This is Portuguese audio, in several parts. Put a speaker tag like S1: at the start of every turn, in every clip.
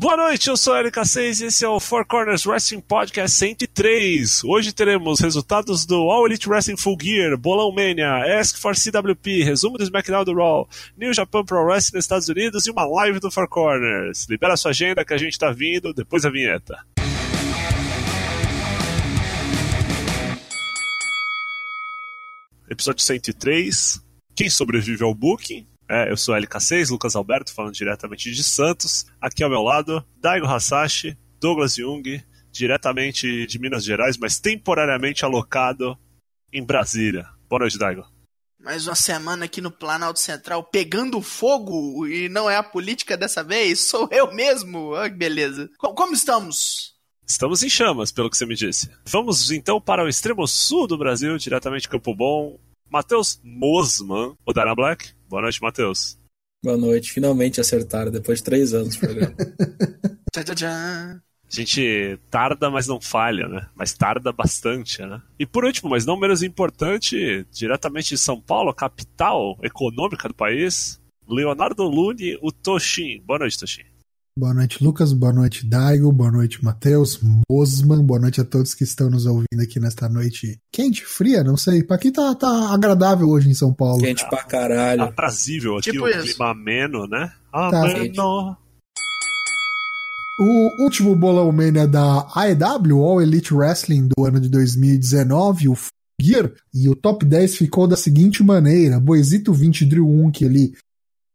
S1: Boa noite, eu sou o LK6 e esse é o Four Corners Wrestling Podcast 103. Hoje teremos resultados do All Elite Wrestling Full Gear, Bolão Mania, Ask for CWP, resumo do SmackDown do Raw, New Japan Pro Wrestling nos Estados Unidos e uma live do Four Corners. Libera sua agenda que a gente tá vindo depois da vinheta. Episódio 103. Quem sobrevive ao booking? É, eu sou LK6, Lucas Alberto, falando diretamente de Santos. Aqui ao meu lado, Daigo Hasashi, Douglas Jung, diretamente de Minas Gerais, mas temporariamente alocado em Brasília. Boa noite, Daigo.
S2: Mais uma semana aqui no Planalto Central pegando fogo e não é a política dessa vez, sou eu mesmo. Olha que beleza. Como, estamos?
S1: Estamos em chamas, pelo que você me disse. Vamos então para o extremo sul do Brasil, diretamente de Campo Bom. Matheus Mosman, o Dana Black. Boa noite, Matheus.
S3: Boa noite. Finalmente acertaram, depois de três anos o programa.
S2: Tchá, tchá, tchá.
S1: A gente tarda, mas não falha, né? Mas tarda bastante, né? E por último, mas não menos importante, diretamente de São Paulo, capital econômica do país, Leonardo Lune, o Toshin. Boa noite, Toshin.
S4: Boa noite, Lucas. Boa noite, Daigo. Boa noite, Matheus. Mosman. Boa noite a todos que estão nos ouvindo aqui nesta noite quente, fria, não sei. Pra aqui tá, tá agradável hoje em São Paulo.
S3: Quente pra caralho.
S1: Aprazível aqui,
S2: Tipo
S1: o
S2: isso.
S1: clima ameno, né?
S4: Tá.
S1: Ameno.
S4: O último bolão mania da AEW, All Elite Wrestling do ano de 2019, o Gear, e o top 10 ficou da seguinte maneira: Boisito 20, Drew Unk ali,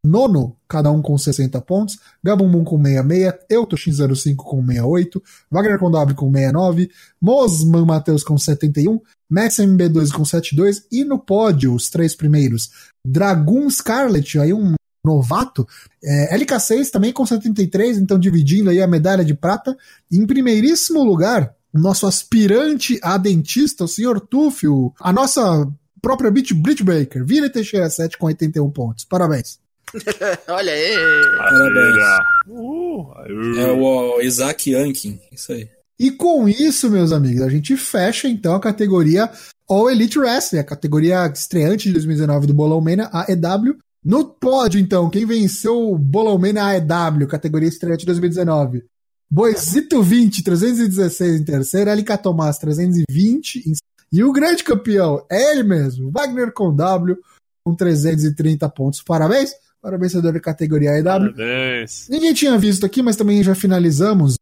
S4: nono, cada um com 60 pontos, Gabumbum com 66, eu Toshin 05 com 68, Wagner com W com 69, Mosman Matheus com 71, Max MB2 com 72, e no pódio, os três primeiros, Dragoon Scarlet, aí um novato, é, LK6 também com 73, então dividindo aí a medalha de prata. Em primeiríssimo lugar, o nosso aspirante a dentista, o senhor Tufio, a nossa própria Beach Bridge Breaker, Vira Teixeira 7 com 81 pontos. Parabéns.
S2: Olha aí.
S1: Maravilha. Uh, aí.
S3: É o Isaac Yankin. Isso aí.
S4: E com isso, meus amigos, a gente fecha então a categoria All Elite Wrestling, a categoria estreante de 2019 do Bolão Mania, a EW. No pódio, então, quem venceu o Bolão Mania AEW, categoria estreante de 2019? Boisito 20, 316 em terceiro, LK Tomás 320 em... E o grande campeão é ele mesmo, Wagner com W, com 330 pontos. Parabéns, parabéns, vencedor da categoria AEW.
S1: Parabéns.
S4: Ninguém tinha visto aqui, mas também já finalizamos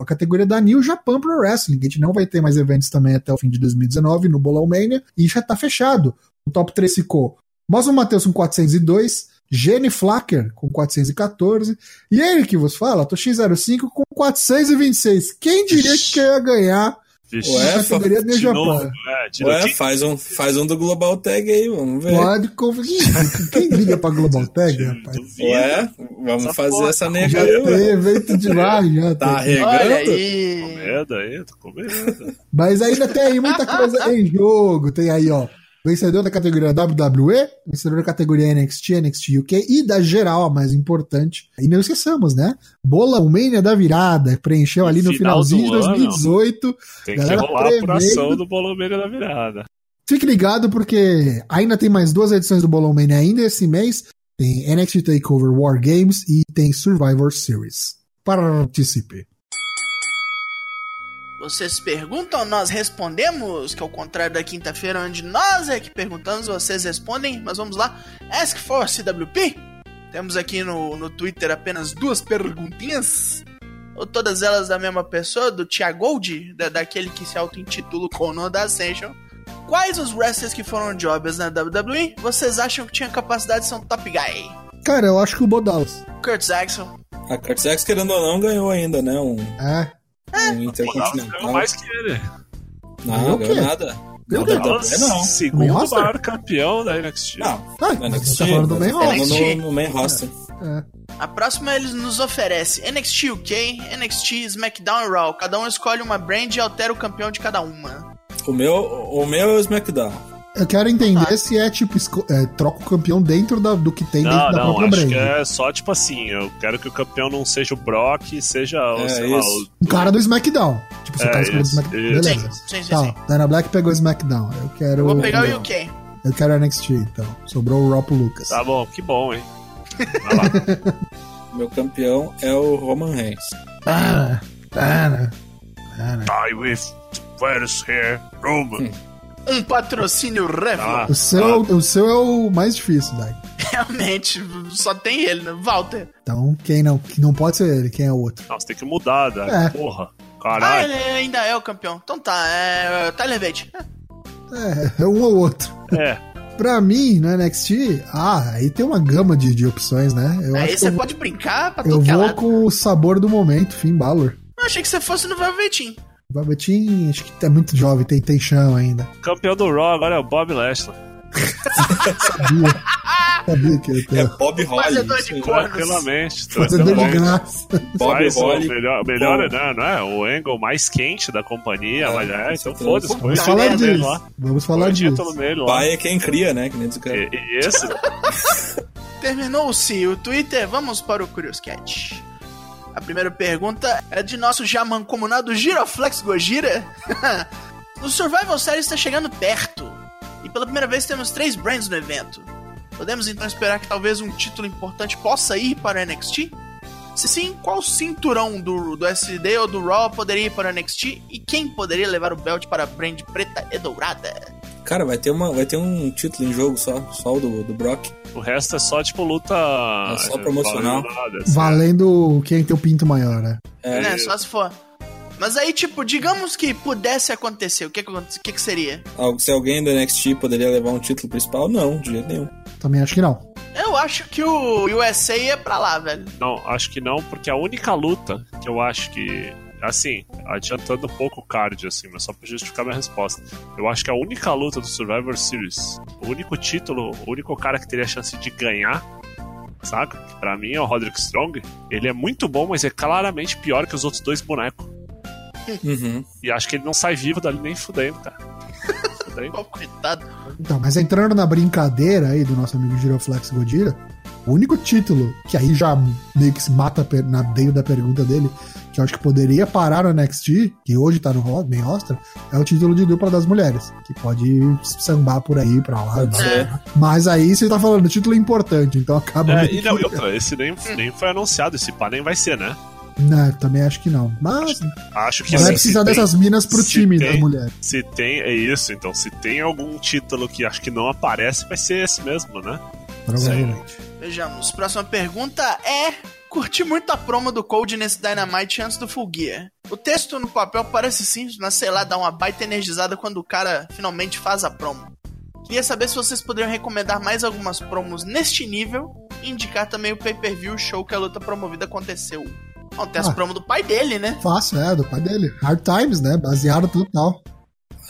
S4: a categoria da New Japan Pro Wrestling. A gente não vai ter mais eventos também até o fim de 2019 no Bolão Mania e já tá fechado. O top 3 ficou Mosman Matheus com 402, Jenny Flacker com 414 e ele que vos fala, Toshin 05 com 426. Quem diria que ia ganhar
S1: Vixe,
S3: Ué,
S4: categoria
S1: de novo,
S4: Japan?
S1: é, de
S3: Ué, faz um, faz um do Global Tag aí, vamos ver.
S4: Pode conferir. Quem liga pra Global Tag, rapaz?
S3: Ué, vamos
S1: Essa
S3: fazer
S1: porra,
S3: essa
S1: tá
S3: nega
S4: Já
S3: aí,
S4: tem
S3: ué.
S4: evento demais, já
S3: Tá
S4: tem.
S2: Olha
S3: regando?
S2: aí.
S1: Com medo aí, tô com medo.
S4: Mas ainda tem aí muita coisa em jogo. Tem aí, ó. Vencedor da categoria WWE, vencedor da categoria NXT, NXT UK e da geral, a mais importante. E não esqueçamos, né? Bola Mania da virada, preencheu ali no
S1: Final
S4: finalzinho de
S1: ano.
S4: 2018.
S1: Tem que rolar a
S4: prevendo.
S1: do Bolomênia da virada.
S4: Fique ligado porque ainda tem mais duas edições do Bolão Mania ainda esse mês. Tem NXT Takeover War Games e tem Survivor Series. Participe.
S2: Vocês perguntam, nós respondemos, que ao contrário da quinta-feira, onde nós é que perguntamos, vocês respondem. Mas vamos lá. Ask for CWP. Temos aqui no, no Twitter apenas duas perguntinhas. Ou todas elas da mesma pessoa, do Thiagold, da, daquele que se auto-intitula o Conan da Ascension. Quais os wrestlers que foram jobbers na WWE vocês acham que tinham capacidade de ser um top guy?
S4: Cara, eu acho que o Bodalos.
S2: Kurt Saxon.
S3: A Kurt Sax, querendo ou não, ganhou ainda, né? Um,
S4: É.
S3: um
S1: Ronaldo
S3: Intercontinental.
S1: mais que ele.
S3: Não,
S4: Ganhou o
S3: nada.
S4: Ganhou
S3: Não,
S4: o
S3: não,
S1: Nossa,
S3: não.
S1: Segundo
S4: Main roster?
S1: maior campeão da NXT.
S3: Não,
S4: Ah,
S3: NXT.
S4: você tá falando do main
S3: falando
S2: roster.
S3: no, no main roster.
S4: É.
S2: A próxima eles nos oferece NXT UK, NXT, SmackDown e Raw. Cada um escolhe uma brand e altera o campeão de cada uma.
S3: O meu, o meu é o SmackDown.
S4: Eu quero entender
S2: Ah.
S4: se é tipo, é, troca o campeão dentro da- do que tem
S1: Não,
S4: dentro da
S1: não,
S4: própria
S1: acho
S4: brand.
S1: que é só tipo assim, eu quero que o campeão não seja o Brock, seja, o,
S3: É,
S1: sei lá,
S3: isso.
S4: O cara do SmackDown. Tipo, se
S1: É,
S4: o cara escolheu do
S1: isso,
S4: SmackDown.
S1: isso.
S4: Beleza.
S2: Sim, sim, sim,
S4: Tá,
S2: sim.
S4: Dana Black pegou o SmackDown. Eu quero.
S2: Eu vou pegar o UK.
S4: Eu quero NXT, então. Sobrou o Raw pro Lucas.
S1: Tá bom, que bom, hein? Vai lá.
S3: Meu campeão é o Roman Reigns.
S4: Para, para, para.
S1: Die with virus here, Roman.
S2: Um patrocínio Revlon.
S1: Ah.
S4: O seu, o seu é o mais difícil, Dag.
S2: Realmente, só tem ele, né? Walter.
S4: Então, quem não, que não pode ser ele, quem é o outro?
S1: Nossa, tem que mudar, né?
S4: É.
S1: Porra.
S2: Ah,
S1: Caralho.
S2: ele ainda é o campeão. Então tá, é Tyler Bate.
S4: É, é um ou outro.
S1: É.
S4: Pra mim, no NXT, ah, aí tem uma gama de, de opções, né? Eu
S2: Aí
S4: acho que
S2: você
S4: eu,
S2: pode brincar pra
S4: eu
S2: é
S4: vou
S2: lado.
S4: com o sabor do momento, Finn Balor.
S2: Eu achei que você fosse no Velveteen.
S4: O Babetin, acho que é muito jovem, tem, tem chão ainda.
S1: Campeão do Raw agora é o Bob Lashley.
S4: Sabia. Sabia que ele
S3: É Bob Holly.
S2: Cor.
S1: Tranquilamente.
S4: fazedor de graça.
S3: Bob
S1: o
S3: Holly.
S1: melhor, melhor
S3: Bom.
S1: né, não é? O angle mais quente da companhia,
S3: É,
S1: mas é,
S3: com
S1: então
S3: certeza.
S1: foda-se. põe
S4: Vamos
S1: o
S4: falar disso.
S1: lá.
S4: Vamos falar
S1: o
S4: disso.
S1: nele lá.
S3: Pai é quem cria, né? Que nem o.
S1: E, e esse,
S2: Terminou-se o Twitter, vamos para o Curious Cat. A primeira pergunta é de nosso já mancomunado Giroflex Gojira. o Survival Series está chegando perto. E pela primeira vez temos três brands no evento. Podemos então esperar que talvez um título importante possa ir para o NXT? Se sim, qual cinturão do, do SD ou do Raw poderia ir para o NXT? E quem poderia levar o belt para a brand preta e dourada?
S3: Cara, vai ter, uma, vai ter um título em jogo só, só o do, do Brock.
S1: O resto é só, tipo, luta...
S3: É só promocional.
S1: valendo assim.
S4: Valendo quem tem o pinto maior, né?
S3: É,
S2: né? Só se for. Mas aí, tipo, digamos que pudesse acontecer, o que que, que, seria?
S3: se alguém do NXT poderia levar um título principal, não, de jeito nenhum.
S4: Também acho que não.
S2: Eu acho que o USA ia pra lá, velho.
S1: Não, acho que não, porque a única luta que eu acho que. Assim, adiantando um pouco o card, assim, mas só pra justificar minha resposta. Eu acho que a única luta do Survivor Series, o único título, o único cara que teria chance de ganhar, saca? Pra mim é o Roderick Strong. Ele é muito bom, mas é claramente pior que os outros dois bonecos.
S3: Uhum.
S1: E acho que ele não sai vivo dali nem fudendo, cara. Fudendo.
S2: Coitado.
S4: Então, mas entrando na brincadeira aí do nosso amigo Giroflex Godira, o único título que aí já meio que se mata na meio da pergunta dele, que eu acho que poderia parar no NXT, que hoje tá no main roster, é o título de dupla das mulheres, que pode sambar por aí pra lá.
S3: Pode ser.
S4: Mas aí você tá falando, título é importante, então acaba.
S1: É,
S4: meio
S1: e não,
S4: que-
S1: e outra, esse nem, nem foi anunciado, esse pá nem vai ser, né?
S4: Não, também acho que não. Mas
S1: Acho que
S4: vai
S1: assim,
S4: precisar
S1: tem-
S4: dessas minas pro time
S1: tem-
S4: das mulheres.
S1: Se tem, é isso, então, se tem algum título que acho que não aparece, vai ser esse mesmo, né?
S4: Provavelmente.
S2: Vejamos, próxima pergunta é... Curti muito a promo do Cold nesse Dynamite antes do Full Gear. O texto no papel parece simples, mas sei lá, dá uma baita energizada quando o cara finalmente faz a promo. Queria saber se vocês poderiam recomendar mais algumas promos neste nível e indicar também o pay-per-view show que a luta promovida aconteceu. Bom, tem as
S4: Ah.
S2: promos do pai dele, né?
S4: Fácil, é, do pai dele. Hard Times, né? Baseado total.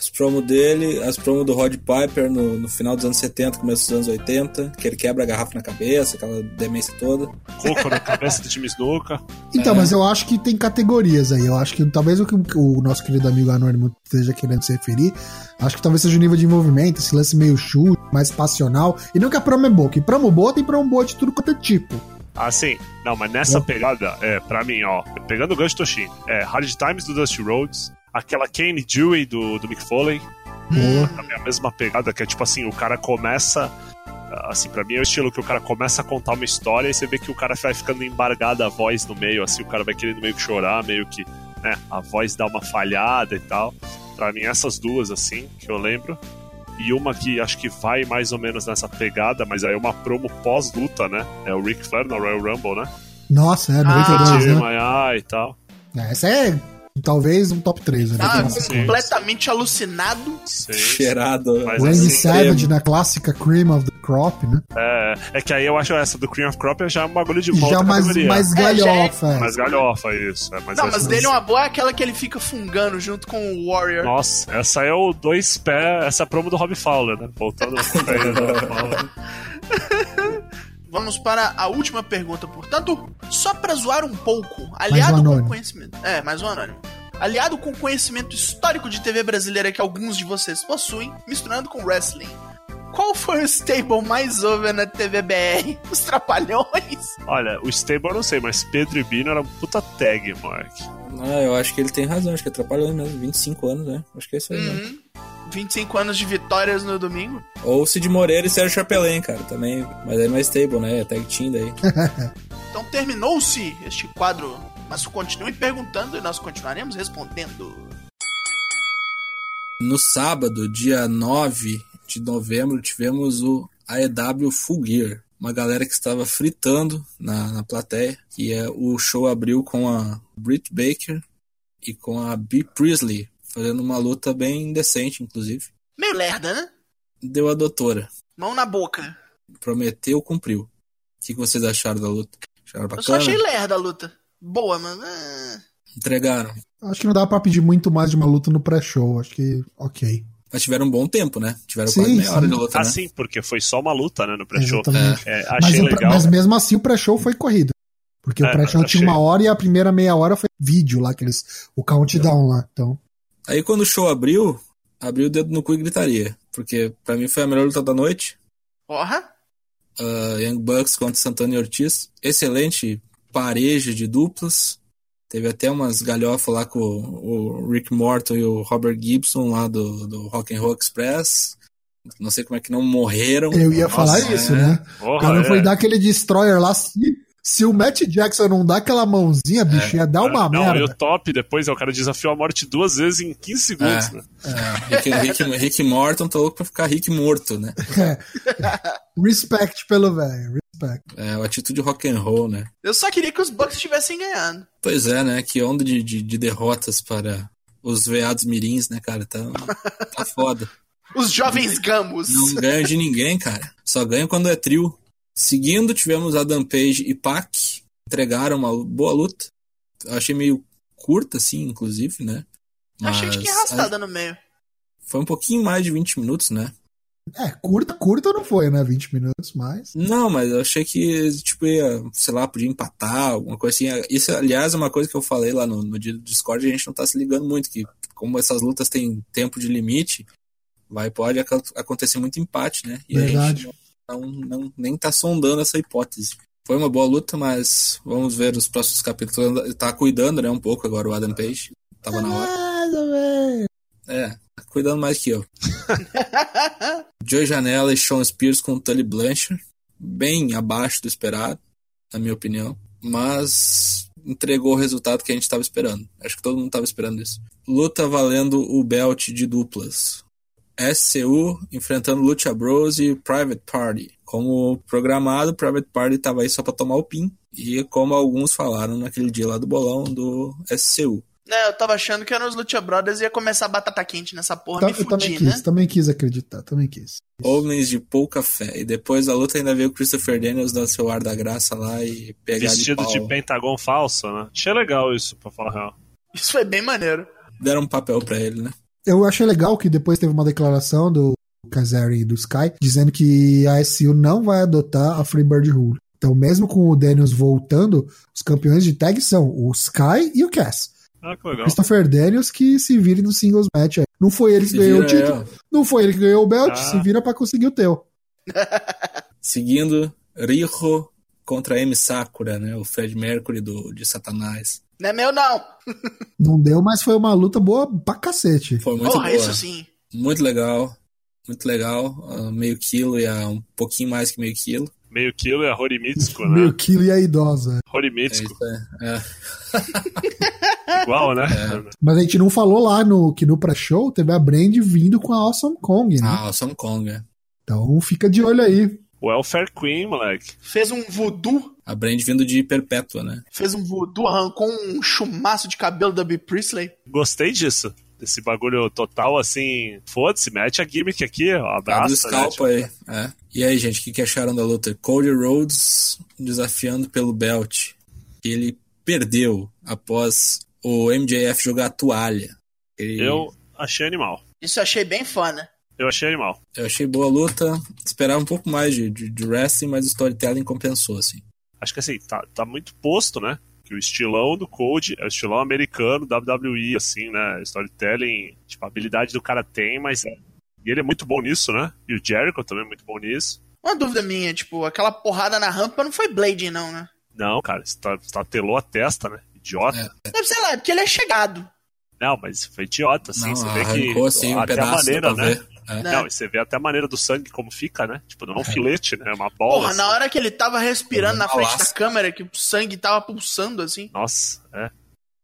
S3: As promos dele, as promos do Rod Piper no, no final dos anos 70, começo dos anos 80, que ele quebra a garrafa na cabeça, aquela demência toda.
S1: Coco na cabeça do time Snuka.
S4: Então,
S3: É.
S4: mas eu acho que tem categorias aí. Eu acho que talvez o que o nosso querido amigo Anônimo esteja querendo se referir, acho que talvez seja o nível de envolvimento, esse lance meio chute, mais passional. E não que a promo é boa, que promo boa tem promo boa de tudo quanto é tipo.
S1: Assim, não, mas nessa pegada, é, pra mim, ó, pegando o gancho do Toshin, é Hard Times do Dusty Rhodes, aquela Kane Dewey do, do Mick Foley,
S4: Boa.
S1: também a mesma pegada, que é tipo assim, o cara começa. Assim, pra mim é o estilo que o cara começa a contar uma história e você vê que o cara vai ficando embargada a voz no meio, assim, o cara vai querendo meio que chorar, meio que, né, a voz dá uma falhada e tal. Pra mim, essas duas, assim, que eu lembro. E uma que acho que vai mais ou menos nessa pegada, mas aí é uma promo pós-luta, né? É o Ric Flair no Royal Rumble, né?
S4: Nossa, é,
S2: Ah,
S4: 92,
S1: Tio
S4: né?
S1: Maiá e tal.
S4: É, Essa é talvez um top 3. Né?
S2: Ah,
S1: sim.
S2: completamente alucinado.
S1: Sim.
S3: Cheirado.
S1: Mas
S4: Randy
S1: assim,
S4: Savage na clássica Cream of the Crop, né?
S1: É, é que aí eu acho essa do Cream of Crop já é um bagulho de uma
S4: já mais,
S1: categoria.
S4: mais
S2: É, já é-
S4: galhofa. é.
S1: Mais galhofa, isso. É, mas
S2: Não,
S1: essa-
S2: mas dele uma boa é aquela que ele fica fungando junto com o Warrior.
S1: Nossa, essa é o dois pés, essa é a promo do Rob Fowler, né? Voltando pé do Rob Fowler.
S2: Vamos para a última pergunta, portanto, só pra zoar um pouco, aliado com
S4: anônimo.
S2: conhecimento. É, mais um anônimo. Aliado com o conhecimento histórico de TV brasileira que alguns de vocês possuem, misturando com wrestling. Qual foi o stable mais over na TV BR? Os Trapalhões?
S1: Olha, o Stable eu não sei, mas Pedro e Bino era um puta tag, Mark.
S3: Ah, eu acho que ele tem razão, acho que atrapalhou mesmo. 25 anos, né? Acho que é isso aí. né?
S2: Uhum. 25 anos de vitórias no domingo.
S3: Ou Cid Moreira e Sérgio Chapelin, cara, também. Mas aí não é stable, né? É tag team daí.
S2: Então terminou-se este quadro, mas continue perguntando e nós continuaremos respondendo.
S3: No sábado, dia 9 de novembro, tivemos o AEW Full Gear. Uma galera que estava fritando na, na plateia. E é, o show abriu com a Britt Baker e com a Bea Priestley, fazendo uma luta bem decente, inclusive.
S2: Meio lerda, né?
S3: Deu a doutora.
S2: Mão na boca.
S3: Prometeu, cumpriu. O que, vocês acharam da luta? Acharam
S2: Eu só
S3: bacana?
S2: achei lerda a luta. Boa, mano. Ah.
S3: Entregaram.
S4: Acho que não dá pra pedir muito mais de uma luta no pré-show. Acho que ok.
S3: Mas tiveram um bom tempo, né? Tiveram
S4: Sim,
S3: quase meia hora
S4: sim.
S3: de luta,
S1: Ah,
S3: né?
S1: sim, porque foi só uma luta, né, no pré-show. É,
S4: Mas,
S1: achei
S4: pré-
S1: legal.
S4: mas mesmo assim o pré-show foi corrido. Porque
S1: É,
S4: o pré-show
S1: achei.
S4: tinha uma hora e a primeira meia hora foi vídeo lá, aqueles, o countdown lá. Então,
S3: Aí quando o show abriu, abriu o dedo no cu e gritaria. Porque pra mim foi a melhor luta da noite.
S2: Porra.
S3: Uh, Young Bucks contra Santana e Ortiz. Excelente parejo de duplas. Teve até umas galhofas lá com o, o Rick Morton e o Robert Gibson lá do, do Rock and Roll Express. Não sei como é que não morreram.
S4: eu ia
S3: Nossa,
S4: falar
S3: é.
S4: isso, né? O
S1: Porra,
S4: cara
S1: é.
S4: foi dar aquele destroyer lá. Se, se o Matt Jackson não dá aquela mãozinha, bicho, ia dar uma
S1: Não, e o
S4: merda.
S1: top depois é o cara desafiou a morte duas vezes em 15 segundos,
S3: É.
S1: né?
S3: Rick, Rick, Rick Morton tá louco pra ficar Rick morto, né?
S4: Respect pelo velho, respect.
S3: É, a atitude rock and roll, né?
S2: Eu só queria que os Bucks estivessem ganhando.
S3: Pois é, né? Que onda de, de, de derrotas para os veados mirins, né, cara? Tá, tá foda.
S2: Os jovens gamos.
S3: Não ganham de ninguém, cara. Só ganham quando é trio. Seguindo, tivemos Adam Page e Pac. Entregaram uma boa luta. Eu achei meio curta, assim, inclusive, né?
S2: Achei que tinha arrastada no meio.
S3: Foi um pouquinho mais de 20 minutos, né?
S4: É, curta, curta não foi, né? 20 minutos, mas.
S3: Não, mas eu achei que, tipo, ia, sei lá, podia empatar, alguma coisa assim. Isso, aliás, é uma coisa que eu falei lá no, no dia do Discord, a gente não tá se ligando muito, que como essas lutas têm tempo de limite, vai, pode ac- acontecer muito empate, né? E a
S4: Verdade.
S3: gente não, não, nem tá sondando essa hipótese. Foi uma boa luta, mas vamos ver os próximos capítulos. Tá cuidando, né, um pouco agora o Adam Page. Tava na hora. É, tá cuidando mais que eu. Joey Janela e Sean Spears com Tully Blanchard. Bem abaixo do esperado, na minha opinião. Mas entregou o resultado que a gente estava esperando. Acho que todo mundo estava esperando isso. Luta valendo o belt de duplas. SCU enfrentando Lucha Bros e Private Party. Como programado, Private Party estava aí só para tomar o pin. E como alguns falaram naquele dia lá do bolão do SCU.
S2: É, eu tava achando que eram os Lucha Brothers e ia começar a batata quente nessa porra,
S4: Tá-
S2: me
S4: eu também quis,
S2: né?
S4: também quis acreditar, também quis.
S3: Homens de pouca fé. E depois da luta ainda veio o Christopher Daniels dar seu ar da graça lá e pegar
S1: Vestido
S3: de
S1: de pentagon falso, né? Achei legal isso, pra falar a real.
S2: Isso foi bem maneiro.
S3: Deram um papel pra ele, né?
S4: Eu achei legal que depois teve uma declaração do Kazari e do Sky dizendo que a SU não vai adotar a Freebird Rule. Então, mesmo com o Daniels voltando, os campeões de tag são o Sky e o Cass.
S1: Ah, que legal.
S4: Christopher Daniels que se vire no singles match aí. Não foi ele que
S3: Se
S4: ganhou o título,
S3: é.
S4: não foi ele que ganhou o belt,
S1: Ah.
S4: se vira pra conseguir o teu.
S3: Seguindo, Riho contra M. Sakura, né? O Fred Mercury do, de Satanás.
S2: Não é meu, não.
S4: Não deu, mas foi uma luta boa pra cacete.
S3: Foi muito
S2: Porra,
S3: boa.
S2: isso sim.
S3: Muito legal. Muito legal. Ah, meio quilo e a um pouquinho mais que meio quilo.
S1: Meio quilo é Horimitsuko,
S4: Meio
S1: né?
S4: quilo e a idosa.
S3: É
S1: Horimitsuko,
S3: isso aí. É.
S1: igual, né?
S4: Mas a gente não falou lá no que no pré-show teve a Brand vindo com a Awesome Kong, né?
S3: Ah, Song Kong, é.
S4: Então fica de olho aí.
S1: Welfare Queen, moleque.
S2: Fez um voodoo.
S3: A Brand vindo de Perpétua, né?
S2: Fez um voodoo, arrancou um chumaço de cabelo da B. Priestley.
S1: Gostei disso. Desse bagulho total assim. Foda-se, mete a gimmick aqui, ó.
S3: Tá
S1: Abraça, né?
S3: scalpo aí. É. E aí, gente, o que, que acharam da luta? Cody Rhodes desafiando pelo belt. Ele perdeu após o MJF jogar a toalha. Ele-
S1: Eu achei animal.
S2: Isso eu achei bem fã, né?
S1: Eu achei animal.
S3: eu achei boa a luta. Esperava um pouco mais de, de, de wrestling, mas o storytelling compensou, assim.
S1: Acho que assim, tá, tá muito posto, né? Que o estilão do Code é o estilão americano, WWE, assim, né? Storytelling, tipo, a habilidade do cara tem, mas. é- E ele é muito bom nisso, né? E o Jericho também é muito bom nisso.
S2: Uma dúvida minha, tipo, aquela porrada na rampa não foi Blade, não, né?
S1: Não, cara, você tá, você tá telou a testa, né? Idiota.
S3: É.
S2: Deve ser lá, porque ele é chegado.
S1: Não, mas foi idiota, assim.
S3: Não,
S1: você vê
S3: arrancou,
S1: que
S3: assim, um
S1: até a
S3: pedaço,
S1: maneira, né?
S3: ver. É.
S2: Né?
S1: Não, e você vê até a maneira do sangue como fica, né? Tipo, não é um filete, né? É uma bola.
S2: Porra, na hora que ele tava respirando na
S3: Uma
S2: frente da câmera, que o sangue tava pulsando assim.
S1: Nossa, é.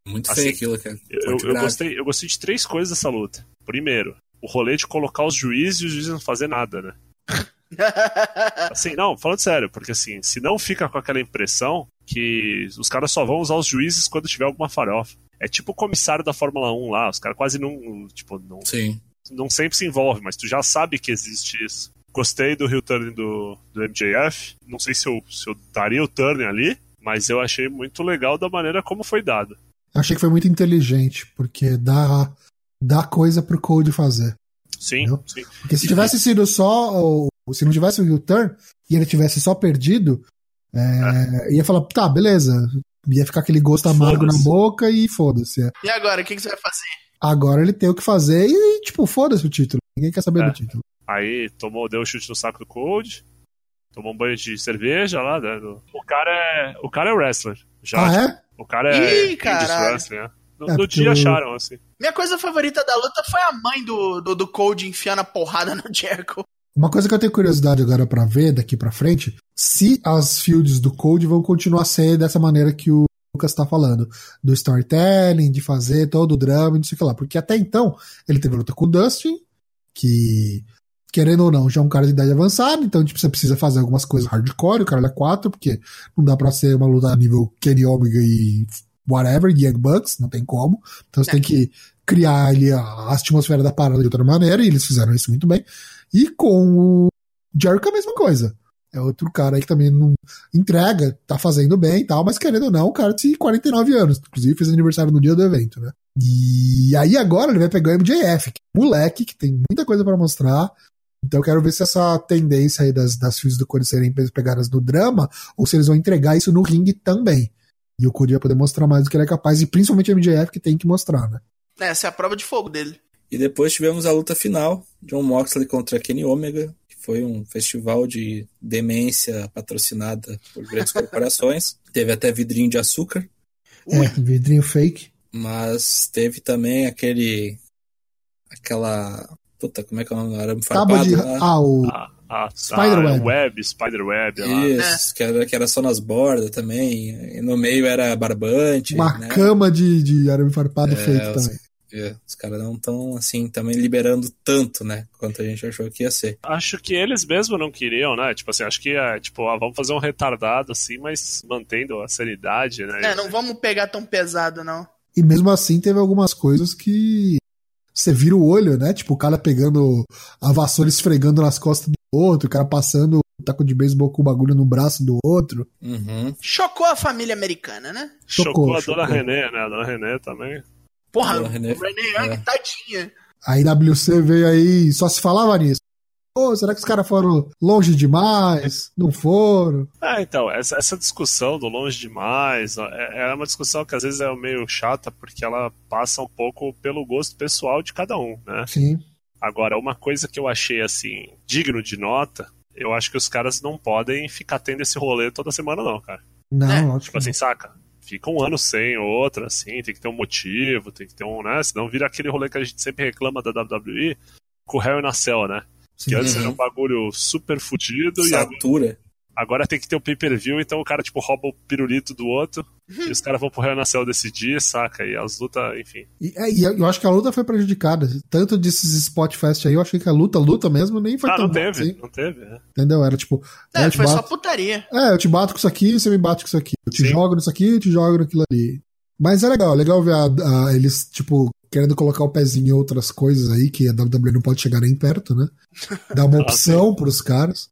S3: Muito
S1: Assim,
S3: feio aquilo, cara.
S1: Eu, eu gostei, eu gostei de três coisas dessa luta. Primeiro, o rolê de colocar os juízes e os juízes não fazer nada, né? Assim, não, falando sério, porque assim, se não fica com aquela impressão que os caras só vão usar os juízes quando tiver alguma farofa. É tipo o comissário da Fórmula 1 lá, os caras quase não, tipo, não,
S3: Sim.
S1: Não sempre se envolve, mas tu já sabe que existe isso. Gostei do heel turn do, do MJF. Não sei se eu, se eu daria o turn ali, mas eu achei muito legal da maneira como foi dado.
S4: Achei que foi muito inteligente, porque dá, dá coisa pro Code fazer.
S1: Sim, sim.
S4: Porque se tivesse sido só. o- Se não tivesse o U-turn e ele tivesse só perdido, é, ia falar, tá, beleza. Ia ficar aquele gosto amargo na boca e foda-se. é.
S2: E agora, o que, que você vai fazer?
S4: Agora ele tem o que fazer e, tipo, foda-se o título. Ninguém quer saber
S1: É.
S4: do título.
S1: Aí tomou, deu um chute no saco do Cold, tomou um banho de cerveja lá. né, O cara é. O cara é wrestler. Já,
S4: Ah, é?
S1: O cara é.
S2: Ih,
S1: né? No,
S4: É,
S1: no dia
S4: o-
S1: acharam, assim.
S2: Minha coisa favorita da luta foi a mãe do, do, do Cold enfiando a porrada no Jericho.
S4: Uma coisa que eu tenho curiosidade agora pra ver daqui pra frente, se as fields do Code vão continuar ser dessa maneira que o Lucas tá falando, do storytelling, de fazer todo o drama e não sei o que lá. Porque até então, ele teve luta com o Dustin, que, querendo ou não, já é um cara de idade avançada, então tipo, você precisa fazer algumas coisas hardcore, o cara é 4, porque não dá pra ser uma luta a nível Kenny Omega e whatever, Young Bucks, não tem como. Então você tem que criar ali a atmosfera da parada de outra maneira, e eles fizeram isso muito bem. E com o Jericho é a mesma coisa. É outro cara aí que também não entrega, tá fazendo bem e tal, mas querendo ou não, o cara tem 49 anos. Inclusive fez aniversário no dia do evento, né? E aí agora ele vai pegar o MJF, que é um moleque que tem muita coisa pra mostrar. Então eu quero ver se essa tendência aí das, das filhas do Cody serem pegadas no drama, ou se eles vão entregar isso no ringue também. E o Cody vai poder mostrar mais do que ele é capaz, e principalmente o MJF que tem que mostrar, né?
S2: Essa é a prova de fogo dele.
S3: E depois tivemos a luta final, John Moxley contra Kenny Omega, foi um festival de demência patrocinada por grandes corporações. Teve até vidrinho de açúcar,
S4: É, vidrinho fake.
S3: mas teve também aquele. aquela. Puta, como é que é o nome? Arame farpado
S4: de.
S3: lá.
S4: Ah, o.
S1: A, a,
S4: Spiderweb.
S1: a web, Spiderweb.
S3: Isso, que, era, que era só nas bordas também. E no meio era barbante.
S4: uma
S3: né?
S4: cama de, de arame farpado fake
S3: os-
S4: também.
S3: É, os caras não estão, assim, também liberando tanto, né? Quanto a gente achou que ia ser.
S1: Acho que eles mesmo não queriam, né? Tipo assim, acho que é, tipo, ah, vamos fazer um retardado assim, mas mantendo a sanidade, né?
S2: É, não vamos pegar tão pesado, não.
S4: E mesmo assim teve algumas coisas que você vira o olho, né? Tipo, o cara pegando a vassoura esfregando nas costas do outro, o cara passando o taco de beisebol com o bagulho no braço do outro.
S3: Uhum.
S2: Chocou a família americana, né?
S1: Chocou,
S4: Chocou,
S1: a dona
S4: chocou.
S1: René, né? A dona René também.
S2: Porra, o Renee Young,
S3: é.
S2: tadinha.
S4: A IWC veio aí, só se falava nisso. Pô, será que os caras foram longe demais? Não foram?
S1: É, então, essa, essa discussão do longe demais é, é uma discussão que às vezes é meio chata porque ela passa um pouco pelo gosto pessoal de cada um, né?
S4: Sim.
S1: Agora, uma coisa que eu achei, assim, digno de nota, eu acho que os caras não podem ficar tendo esse rolê toda semana, não, cara.
S4: Não,
S2: É,
S4: lógico.
S1: Tipo assim, saca? Fica um ano sem outra, assim, tem que ter um motivo, tem que ter um, né? Senão vira aquele rolê que a gente sempre reclama da WWE com o Hell na Cell, né?
S4: Sim.
S1: Que antes
S3: Uhum.
S1: era um bagulho super fudido e agora,
S3: Satura.
S1: Agora tem que ter o pay-per-view, então o cara, tipo, rouba o pirulito do outro e os caras vão pro Hell na Cell decidir, saca? E as lutas, enfim.
S4: E, é, e eu acho que a luta foi prejudicada. Tanto desses Spot Fest aí, eu achei que a luta, luta mesmo, nem foi
S1: ah,
S4: tão
S1: não teve,
S4: assim.
S1: não teve, né?
S4: Entendeu? Era tipo.
S2: É, foi só
S4: bato-
S2: putaria.
S4: É, eu te bato com isso aqui, você me bate com isso aqui. Eu te
S1: Sim.
S4: jogo nisso aqui, eu te jogo naquilo ali. Mas é legal, é legal ver a- a- eles, tipo, querendo colocar o pezinho em outras coisas aí, que a WWE não pode chegar nem perto, né? Dar uma
S1: Ah,
S4: opção pros caras.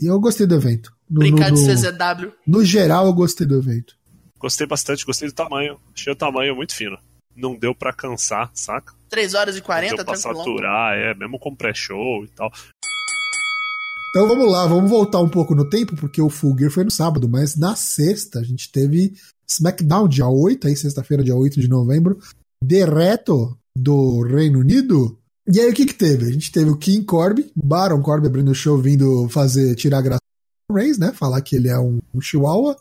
S4: E eu gostei do evento. No,
S2: Brincar
S4: no,
S2: de CZW.
S4: no geral, eu gostei do evento.
S1: Gostei bastante, gostei do tamanho. Achei o tamanho muito fino. Não deu pra cansar, saca?
S2: 3 horas e
S1: Não
S2: 40,
S1: deu pra saturar, é, mesmo com pré-show e tal.
S4: Então vamos lá, vamos voltar um pouco no tempo, porque o Full Gear foi no sábado, mas na sexta a gente teve SmackDown, dia 8, aí sexta-feira, dia 8 de novembro, direto do Reino Unido. E aí o que que teve? A gente teve o King Corbin, Baron Corbin abrindo o show, vindo fazer, tirar a graça Reigns, né? Falar que ele é um, um chihuahua,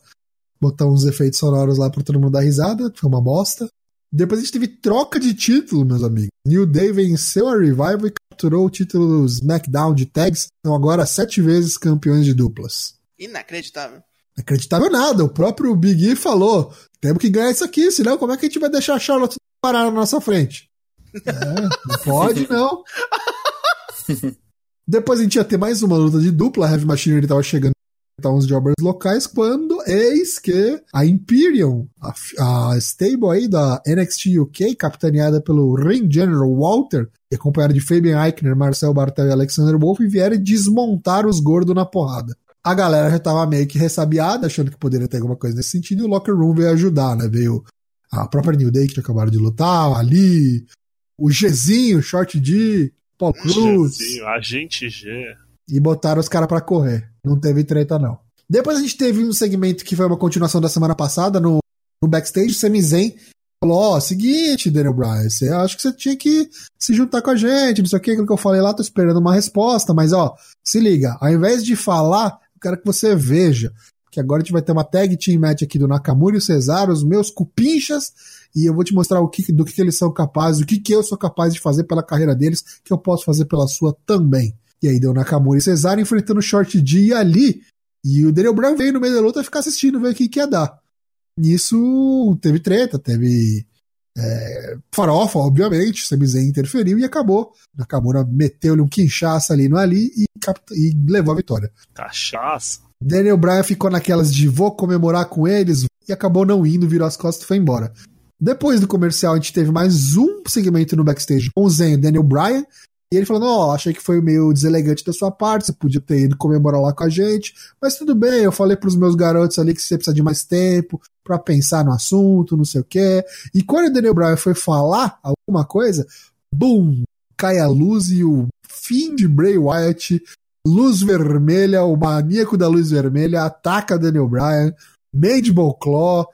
S4: botar uns efeitos sonoros lá pra todo mundo dar risada, foi uma bosta. Depois a gente teve troca de título, meus amigos. New Day venceu a Revival e capturou o título do SmackDown de tags, são agora sete vezes campeões de duplas.
S2: Inacreditável.
S4: Acreditável nada, o próprio Big E falou: temos que ganhar isso aqui, senão como é que a gente vai deixar a Charlotte parar na nossa frente? É, não pode, não. Depois a gente ia ter mais uma luta de dupla, a Heavy Machinery tava chegando uns jobbers locais, quando eis que a Imperium, a, a stable aí da NXT UK, capitaneada pelo Ring General Walter, e acompanhada de Fabian Eichner, Marcel Bartel e Alexander Wolf, vieram desmontar os gordos na porrada. A galera já tava meio que ressabiada, achando que poderia ter alguma coisa nesse sentido, e o Locker Room veio ajudar, né? Veio a própria New Day, que acabaram de lutar, ali, o Gzinho, Short D, Paul Cruz.
S1: Gzinho, Agente G.
S4: E botaram os caras para correr. Não teve treta, não. Depois a gente teve um segmento que foi uma continuação da semana passada no, no backstage. Sami Zayn falou: Ó, oh, seguinte, Daniel Bryan, você acho que você tinha que se juntar com a gente, não sei o que, aquilo que eu falei lá, tô esperando uma resposta, mas ó, se liga, ao invés de falar, eu quero que você veja que agora a gente vai ter uma tag team match aqui do Nakamura e o Cesaro, os meus cupinchas, e eu vou te mostrar o que, do que, que eles são capazes, o que, que eu sou capaz de fazer pela carreira deles, que eu posso fazer pela sua também. E aí deu Nakamura e Cesaro enfrentando o Short D e ali. E o Daniel Bryan veio no meio da luta ficar assistindo, ver o que, que ia dar. Nisso teve treta, teve é, farofa, obviamente. Sami Zayn interferiu e acabou. Nakamura meteu-lhe um quinchaça ali no Ali e, e levou a vitória.
S1: Cachaça.
S4: Daniel Bryan ficou naquelas de vou comemorar com eles e acabou não indo, virou as costas e foi embora. Depois do comercial, a gente teve mais um segmento no backstage com o Zen e Daniel Bryan. E ele falando, ó, oh, achei que foi meio deselegante da sua parte, você podia ter ido comemorar lá com a gente, mas tudo bem, eu falei pros meus garotos ali que você precisa de mais tempo para pensar no assunto, não sei o quê. E quando o Daniel Bryan foi falar alguma coisa, bum, cai a luz e o fim de Bray Wyatt, luz vermelha, o maníaco da luz vermelha ataca Daniel Bryan, Mandible Claw,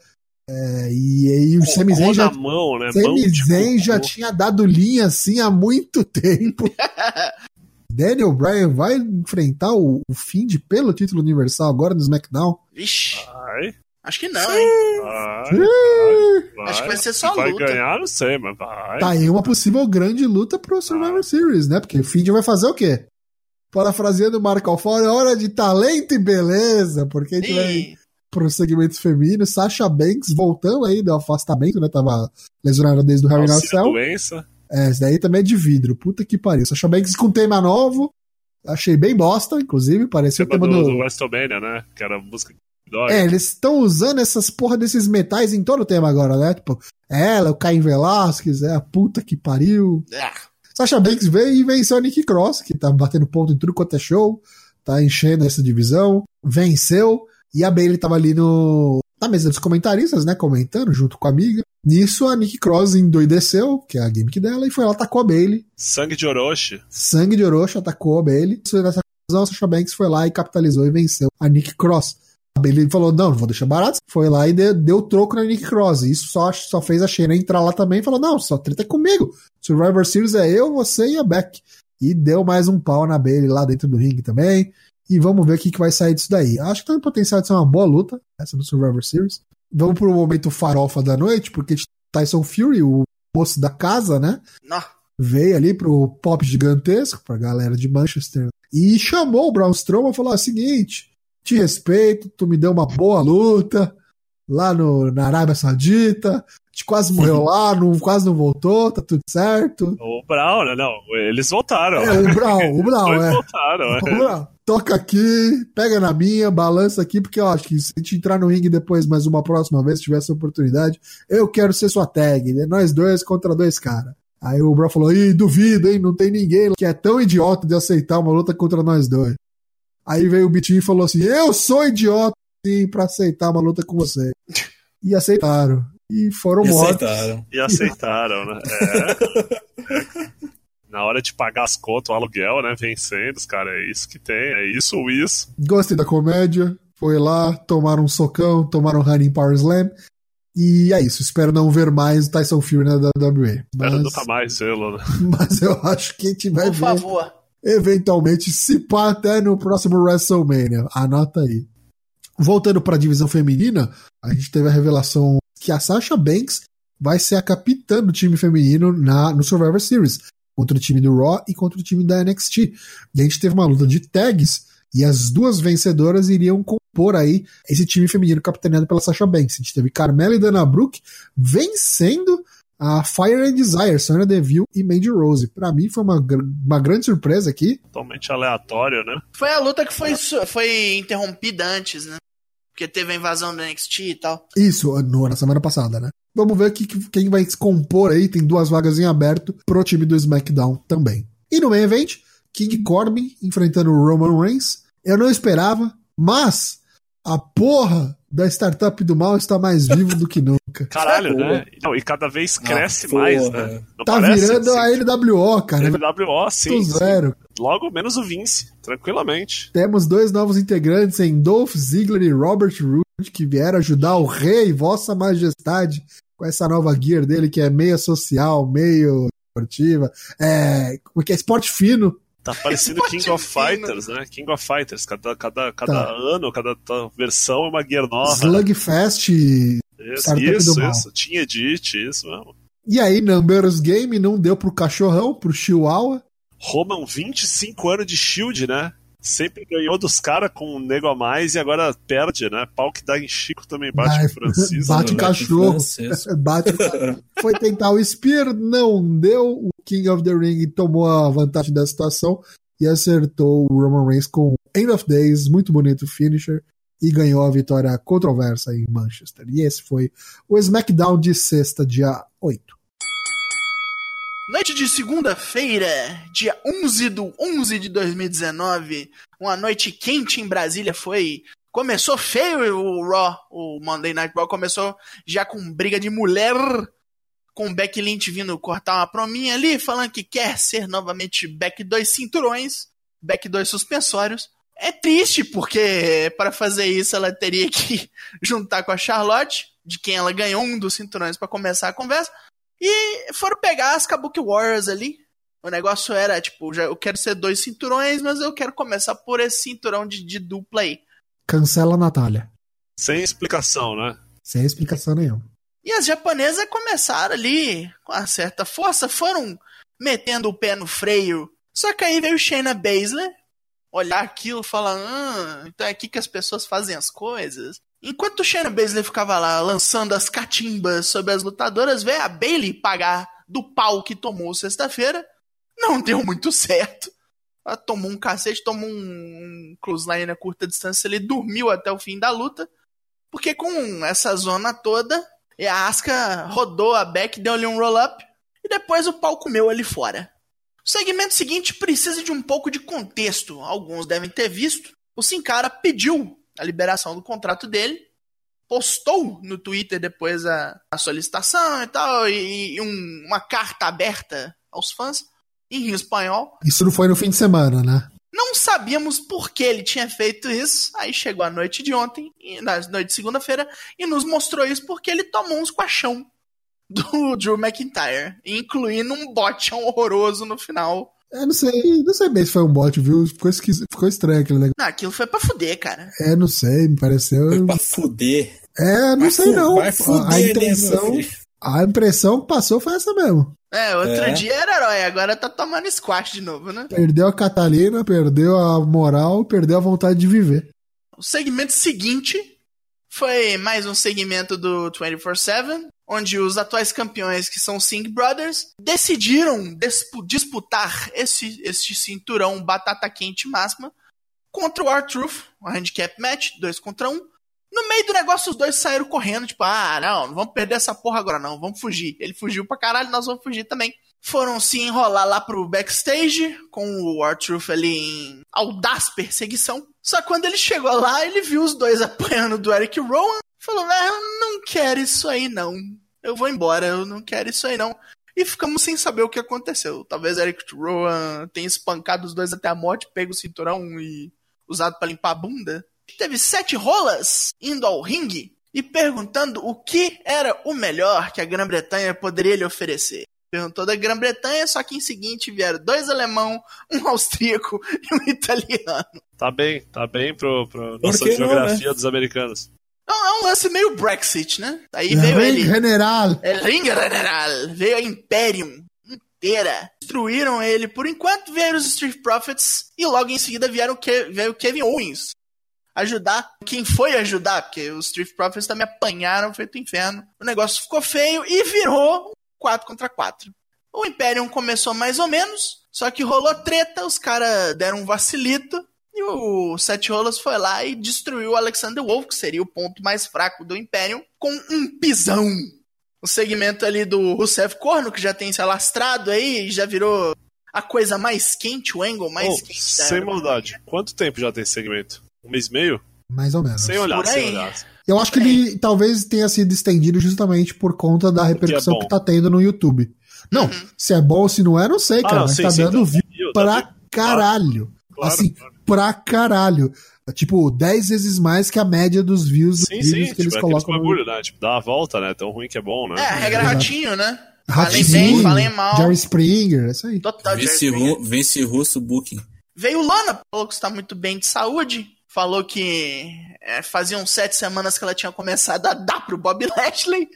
S4: é, e aí o Sami Zayn já,
S1: mão, né?
S4: Sami Zayn já tinha dado linha assim há muito tempo. Daniel Bryan vai enfrentar o, o fim de pelo título universal agora no SmackDown?
S2: Vixe.
S1: Vai.
S2: Acho que não, hein?
S1: Vai, vai,
S2: Acho que vai ser só
S1: vai
S2: luta.
S1: Vai ganhar, não sei, mas vai.
S4: Tá aí uma possível grande luta pro Survivor Series, né? Porque o Find vai fazer o quê? Parafraseando o Marco Alfaro, é hora de talento e beleza, porque a gente vai pro segmento feminino, Sasha Banks voltando aí do afastamento, né? Tava lesionada desde o Harry
S1: Nossa,
S4: Nacel.
S1: doença.
S4: É, esse daí também é de vidro. Puta que pariu. Sasha Banks com tema novo. Achei bem bosta, inclusive. Parecia o
S1: Tema
S4: tema
S1: do,
S4: do.
S1: do WrestleMania, né? Que era a música que dói.
S4: É, eles estão usando essas porra desses metais em todo o tema agora, né? Tipo, ela, o Caim Velasquez, é a puta que pariu.
S2: Ah,
S4: Sasha Banks veio e venceu a Nick Cross, que tá batendo ponto em tudo quanto é show, tá enchendo essa divisão, venceu, e a Bailey tava ali no na mesa dos comentaristas, né, comentando junto com a amiga. Nisso a Nick Cross endoideceu, que é a gimmick dela, e foi lá atacou a Bailey.
S1: Sangue de Orochi.
S4: Sangue de Orochi atacou a Bailey. Nessa a Sasha Banks foi lá e capitalizou e venceu a Nick Cross. A Bailey falou: não, não vou deixar barato. Foi lá e deu, deu troco na Nick Cross. Isso só, só fez a Shayna entrar lá também e falou: não, só treta é comigo. Survivor Series é eu, você e a Beck. E deu mais um pau na Bailey lá dentro do ringue também. E vamos ver o que, que vai sair disso daí. Acho que tem potencial de ser uma boa luta, essa do Survivor Series. Vamos pro momento farofa da noite, porque Tyson Fury, o moço da casa, né?
S2: não.
S4: Veio ali pro pop gigantesco, pra galera de Manchester, e chamou o Braun Strowman e falou: é o seguinte, te respeito, tu me deu uma boa luta lá no, na Arábia Saudita, te quase morreu lá, não, quase não voltou, tá tudo certo.
S1: O Brown, né? Não, eles voltaram.
S4: É, o Brown, o Brown,
S1: Dois
S4: é.
S1: voltaram, é.
S4: O Brown, toca aqui, pega na minha, balança aqui, porque eu acho que se a gente entrar no ringue depois mais uma próxima vez, se tiver essa oportunidade, eu quero ser sua tag, né? Nós dois contra dois caras. Aí o Brown falou, ih, duvido, hein, não tem ninguém que é tão idiota de aceitar uma luta contra nós dois. Aí veio o Bitinho e falou assim, eu sou idiota, sim, pra aceitar uma luta com você. E aceitaram. E foram
S3: E
S4: mortos.
S3: aceitaram.
S1: E aceitaram, né? É. Na hora de pagar as contas, o aluguel, né? Vencendo, os caras, é isso que tem, é isso ou isso.
S4: Gostei da comédia. Foi lá, tomaram um socão, tomaram um Running Power Slam. E é isso. Espero não ver mais o Tyson Fury na WWE.
S1: Espero
S4: Mas,
S1: nunca mais vê-lo, né?
S4: mas eu acho que a gente vai
S2: Por
S4: ver
S2: favor.
S4: Eventualmente, se pá, até no próximo WrestleMania. Anota aí. Voltando para a divisão feminina, a gente teve a revelação que a Sasha Banks vai ser a capitã do time feminino na, no Survivor Series. contra o time do Raw e contra o time da NXT. E a gente teve uma luta de tags e as duas vencedoras iriam compor aí esse time feminino capitaneado pela Sasha Banks. A gente teve Carmela e Dana Brooke vencendo a Fire and Desire, Sonya Deville e Mandy Rose. Para mim foi uma, uma grande surpresa aqui.
S1: Totalmente aleatório, né?
S2: Foi a luta que foi, foi interrompida antes, né? Porque teve a invasão do NXT e tal.
S4: Isso, no, na semana passada, né? Vamos ver que, quem vai se compor aí. Tem duas vagas em aberto pro time do SmackDown também. E no main event, King Corbin enfrentando o Roman Reigns. Eu não esperava, mas a porra da startup do mal está mais vivo do que nunca.
S1: Caralho, né? Não, e cada vez cresce ah, mais, né?
S4: Não tá virando a LWO, cara.
S1: LWO, sim.
S4: sim. Zero.
S1: Logo menos o Vince, tranquilamente.
S4: Temos dois novos integrantes em Dolph Ziggler e Robert Roode que vieram ajudar o rei, vossa majestade, com essa nova gear dele que é meio social, meio esportiva, é, como é que é, esporte fino.
S1: Tá parecendo King of Fighters, né? King of Fighters. Cada, cada, cada tá. ano, cada versão é uma gear nova.
S4: Slugfest.
S1: Né? Isso, isso, isso. Tinha Edit, isso mesmo.
S4: E aí, Numbers Game não deu pro cachorrão, pro Chihuahua.
S1: Roman, 25 anos de Shield, né? Sempre ganhou dos caras com um nego a mais e agora perde, né? Pau que dá em Chico também bate Vai, o Francisco.
S4: Bate
S1: né?
S4: cachorro. bate Foi tentar o Spear, não deu. O King of the Ring tomou a vantagem da situação e acertou o Roman Reigns com End of Days, muito bonito finisher, e ganhou a vitória controversa em Manchester. E esse foi o SmackDown de sexta, dia 8.
S2: Noite de segunda-feira, dia 11 do 11 de 2019, uma noite quente em Brasília foi. Começou feio o Raw, o Monday Night Raw começou já com briga de mulher, com Beck Lynch vindo cortar uma prominha ali, falando que quer ser novamente Beck dois cinturões, Beck dois suspensórios. É triste porque para fazer isso ela teria que juntar com a Charlotte, de quem ela ganhou um dos cinturões para começar a conversa. E foram pegar as Kabuki Warriors ali. O negócio era, tipo, já, eu quero ser dois cinturões, mas eu quero começar por esse cinturão de, de dupla aí.
S4: Cancela a Natália.
S1: Sem explicação, né?
S4: Sem explicação nenhuma.
S2: E as japonesas começaram ali, com uma certa força, foram metendo o pé no freio. Só que aí veio Shayna Baszler olhar aquilo e falar: ah, então é aqui que as pessoas fazem as coisas. Enquanto Shayna Baszler ficava lá lançando as catimbas sobre as lutadoras, veio a Bailey pagar do pau que tomou sexta-feira. Não deu muito certo. Ela tomou um cacete, tomou um, clothesline a curta distância, ele dormiu até o fim da luta. Porque com essa zona toda, a Asuka rodou a Beck, deu-lhe um roll-up, e depois o pau comeu ali fora. O segmento seguinte precisa de um pouco de contexto. Alguns devem ter visto. O Sin Cara pediu a liberação do contrato dele, postou no Twitter depois a, a solicitação e tal, e, e um, uma carta aberta aos fãs em espanhol.
S4: Isso não foi no fim de semana, né?
S2: Não sabíamos por que ele tinha feito isso. Aí chegou a noite de ontem, na noite de segunda-feira, e nos mostrou isso porque ele tomou uns quachão do Drew McIntyre, incluindo um botão horroroso no final
S4: é, não sei, não sei bem se foi um bot, viu? Ficou, ficou estranho aquele negócio.
S2: Não, aquilo foi pra fuder, cara.
S4: É, não sei, me pareceu.
S3: Foi pra fuder.
S4: É, não
S3: vai
S4: sei não.
S3: Vai fuder,
S4: a, intenção, né, a impressão que passou foi essa mesmo.
S2: É, outro é. dia era herói, agora tá tomando squash de novo, né?
S4: Perdeu a Catalina, perdeu a moral, perdeu a vontade de viver.
S2: O segmento seguinte foi mais um segmento do 24-7, onde os atuais campeões, que são Singh Brothers, decidiram disputar esse, esse cinturão batata quente máxima contra o R-Truth, um handicap match, dois contra um. No meio do negócio, os dois saíram correndo, tipo, ah, não, não vamos perder essa porra agora não, vamos fugir. Ele fugiu pra caralho, nós vamos fugir também. Foram se enrolar lá pro backstage, com o R-Truth ali em audaz perseguição. Só que quando ele chegou lá, ele viu os dois apanhando do Eric Rowan. Falou, velho, eu não quero isso aí não. Eu vou embora, eu não quero isso aí não. E ficamos sem saber o que aconteceu. Talvez Eric Rowan tenha espancado os dois até a morte, pego o cinturão e usado para limpar a bunda. Teve sete rolas indo ao ringue e perguntando o que era o melhor que a Grã-Bretanha poderia lhe oferecer. Perguntou da Grã-Bretanha, só que em seguinte vieram dois alemão, um austríaco e um italiano.
S1: Tá bem, tá bem pro, pro nossa geografia não, né? dos americanos.
S2: Não, é um lance meio Brexit, né? Aí veio ele.
S4: General.
S2: É Ring General. Veio a Imperium. Um inteira. Destruíram ele. Por enquanto vieram os Street Profits e logo em seguida vieram Ke veio o Kevin Owens ajudar. Quem foi ajudar? Porque os Street Profits também apanharam feito inferno. O negócio ficou feio e virou 4 contra 4. O Imperium começou mais ou menos, só que rolou treta, os caras deram um vacilito e o Sete Rolas foi lá e destruiu o Alexander Wolf, que seria o ponto mais fraco do Imperium, com um pisão. O segmento ali do Rusev Corno, que já tem se alastrado aí, já virou a coisa mais quente, o angle mais
S1: Oh,
S2: quente.
S1: sem maldade. Quanto tempo já tem esse segmento? Um mês e meio?
S4: Mais ou menos.
S1: Sem olhar, sem olhar.
S4: Eu acho que ele talvez tenha sido estendido justamente por conta da repercussão
S1: bom.
S4: que tá tendo no YouTube. Não,
S2: Uhum.
S4: se é bom ou se não é, não sei, cara.
S1: não,
S4: mas
S1: sim,
S4: tá
S1: sim,
S4: dando
S1: então,
S4: view pra
S1: tá
S4: caralho.
S1: Claro,
S4: assim,
S1: claro.
S4: Pra caralho. Tipo, 10 vezes mais que a média dos views dos
S1: Sim,
S4: vídeos
S1: sim,
S4: que
S1: tipo,
S4: eles
S1: é
S4: colocam no
S1: bagulho, né? Tipo, dá a volta, né? Tão ruim que é bom, né?
S2: É, a regra
S4: Exato.
S2: ratinho, né? Falem
S4: Ratinho,
S2: bem, falem mal.
S4: Jerry Springer, é isso aí.
S2: Total,
S3: Vence, ru, vence russo booking.
S2: Veio o Lana, falou que está muito bem de saúde. Falou que é, faziam sete semanas que ela tinha começado a dar pro Bob Lashley.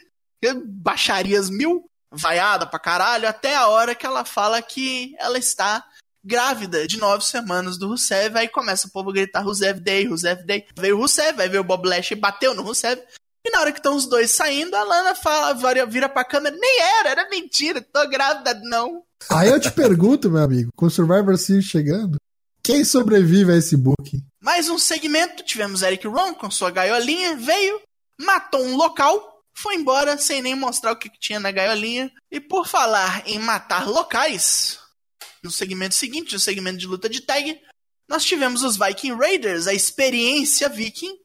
S2: Baixarias mil, vaiada pra caralho, até a hora que ela fala que ela está grávida de nove semanas do Rusev. Aí começa o povo a gritar Rusev Day, Rusev Day. Veio o Rusev, aí veio o Bob Lashley, bateu no Rusev. E na hora que estão os dois saindo, a Lana fala, vira- pra câmera, nem era, era mentira, tô grávida, não.
S4: Aí eu te pergunto, meu amigo, com o Survivor Series chegando, quem sobrevive a esse booking?
S2: Mais um segmento, tivemos Eric Rowan com sua gaiolinha, veio, matou um local, foi embora sem nem mostrar o que tinha na gaiolinha. E por falar em matar locais, no segmento seguinte, no segmento de luta de tag, nós tivemos os Viking Raiders, a experiência viking,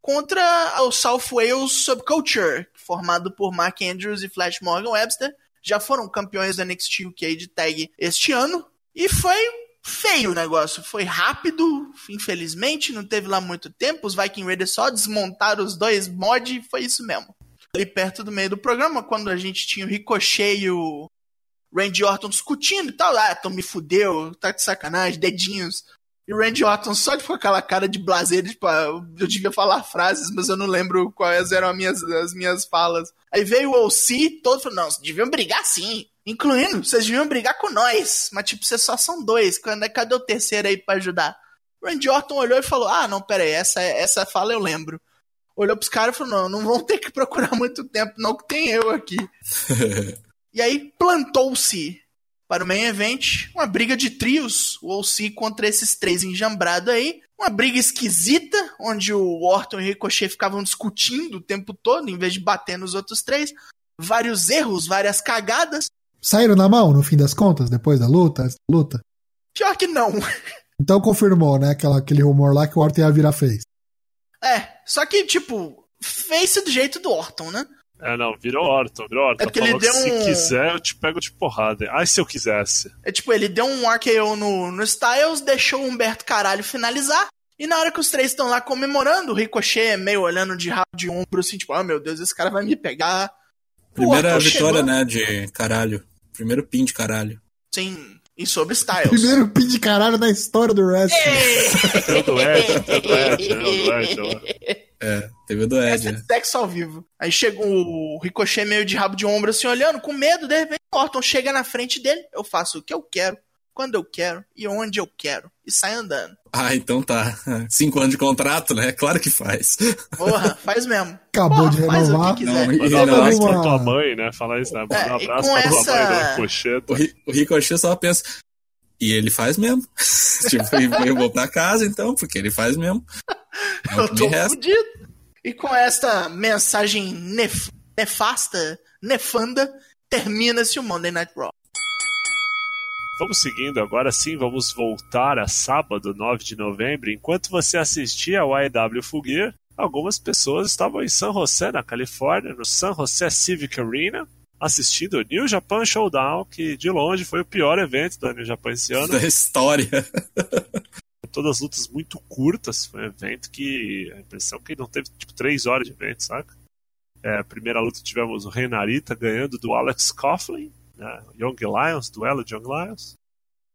S2: contra o South Wales Subculture, formado por Mark Andrews e Flash Morgan Webster. Já foram campeões do NXT UK de tag este ano. E foi feio o negócio. Foi rápido, infelizmente, não teve lá muito tempo. Os Viking Raiders só desmontaram os dois mods e foi isso mesmo. Ali perto do meio do programa, quando a gente tinha o Ricochet e o Randy Orton discutindo e tal. Ah, Tom me fudeu, tá de sacanagem, dedinhos. E o Randy Orton só com aquela cara de blazer, tipo, ah, eu devia falar frases, mas eu não lembro quais eram as minhas, as minhas falas. Aí veio o OC, todo falou, não, vocês deviam brigar sim. Incluindo, vocês deviam brigar com nós. Mas, tipo, vocês só são dois. Quando- Cadê o terceiro aí pra ajudar? O Randy Orton olhou e falou, ah, não, pera aí, essa, essa fala eu lembro. Olhou pros caras e falou, não, não vão ter que procurar muito tempo, não, que tem eu aqui. E aí plantou-se para o main event uma briga de trios, o OC contra esses três enjambrados aí. Uma briga esquisita, onde o Orton e o Ricochet ficavam discutindo o tempo todo, em vez de bater nos outros três. Vários erros, várias cagadas.
S4: Saíram na mão, no fim das contas, depois da luta? luta?
S2: Pior que não.
S4: Então confirmou, né? Aquela, aquele rumor lá que o Orton ia virar face.
S2: É, só que, tipo, fez do jeito do Orton, né?
S1: É, não, virou Orton, virou Orton.
S2: É porque
S1: Falou
S2: ele deu
S1: que se
S2: um-
S1: quiser, eu te pego de porrada. Ai, se eu quisesse.
S2: É tipo, ele deu um RKO no, no Styles, deixou o Humberto Caralho finalizar. E na hora que os três estão lá comemorando, o Ricochet meio olhando de rabo de ombro, assim, tipo, ah, meu Deus, esse cara vai me pegar.
S3: Primeira
S2: Orton
S3: vitória,
S2: chegou-
S3: né, de caralho. Primeiro pin de caralho.
S2: Sim, e sobre Styles.
S4: Primeiro pin de caralho da história do wrestling.
S1: Tem o do Ed, tem o né?
S3: É, teve o do Ed,
S2: Essa é
S3: né?
S2: sexo ao vivo. Aí chega o Ricochet meio de rabo de ombro, assim, olhando, com medo, de repente o Orton chega na frente dele, eu faço o que eu quero, quando eu quero e onde eu quero. E sai andando.
S3: Ah, então tá. Cinco anos de contrato, né? Claro que faz.
S2: Porra, faz mesmo.
S4: Acabou
S2: Porra,
S4: de
S2: faz o
S4: renovar.
S2: que quiser.
S3: Não, e-
S1: Mandar um abraço
S4: uma-
S1: pra tua mãe, né? Falar isso, né? Mandar
S2: É,
S1: um abraço pra tua
S2: essa-
S1: mãe do Ricochet.
S3: O, Ri- o Ricochet só pensa. E ele faz mesmo. tipo, eu vou pra casa então, porque ele faz mesmo. É
S2: Eu
S3: me
S2: tô
S3: resta.
S2: fudido. E com esta mensagem nef- nefasta, nefanda, termina-se o Monday Night Raw.
S1: Vamos seguindo, agora sim, vamos voltar a sábado, 9 de novembro. Enquanto você assistia ao AEW Full Gear, algumas pessoas estavam em San José, na Califórnia, no San José Civic Arena, assistindo o New Japan Showdown, que de longe foi o pior evento da New Japan esse ano.
S3: Da história.
S1: Todas as lutas muito curtas, foi um evento que a impressão que não teve tipo 3 horas de evento, saca? É, a primeira luta tivemos o Renarita ganhando do Alex Coughlin, né? Young Lions, duelo de Young Lions.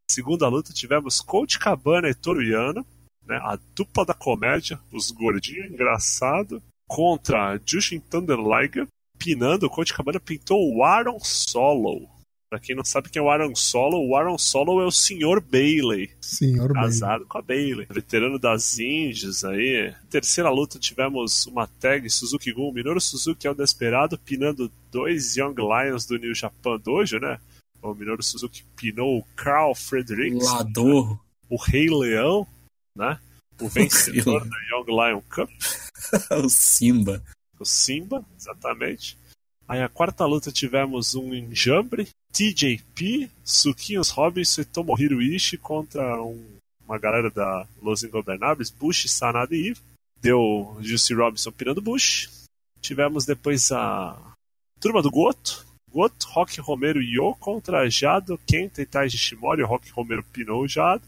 S1: Segunda luta tivemos Coach Cabana e Toruyano, né? a dupla da comédia, os gordinhos engraçado, contra Jushin Thunder Liger, pinando, o Coach Cabana pintou o Aaron Solo. Pra quem não sabe quem é o Aaron Solo, o Aaron Solo é o Sr. Bailey.
S4: Senhor Bailey.
S1: Casado com a Bailey. Veterano das Indies aí. Terceira luta tivemos uma tag Suzuki Gun. Minoru Suzuki é o desesperado, pinando dois Young Lions do New Japan Dojo, né? O Minoru Suzuki pinou o Carl Fredericks,
S3: Lador.
S1: o Rei Leão, né? O vencedor da Young Lion Cup.
S3: o Simba.
S1: O Simba, exatamente. Aí a quarta luta tivemos um enjambre, TJP, Suquinhos Robinson e Tomohiro Ishii contra um- uma galera da Los Ingobernables, Bush, Sanada e Eve. Deu Juicy Robinson pirando Bush. Tivemos depois a turma do Goto. Goto, Rock Romero e Yo contra Jado, Kenta e Taiji Shimori. Rock Romero pinou o Jado.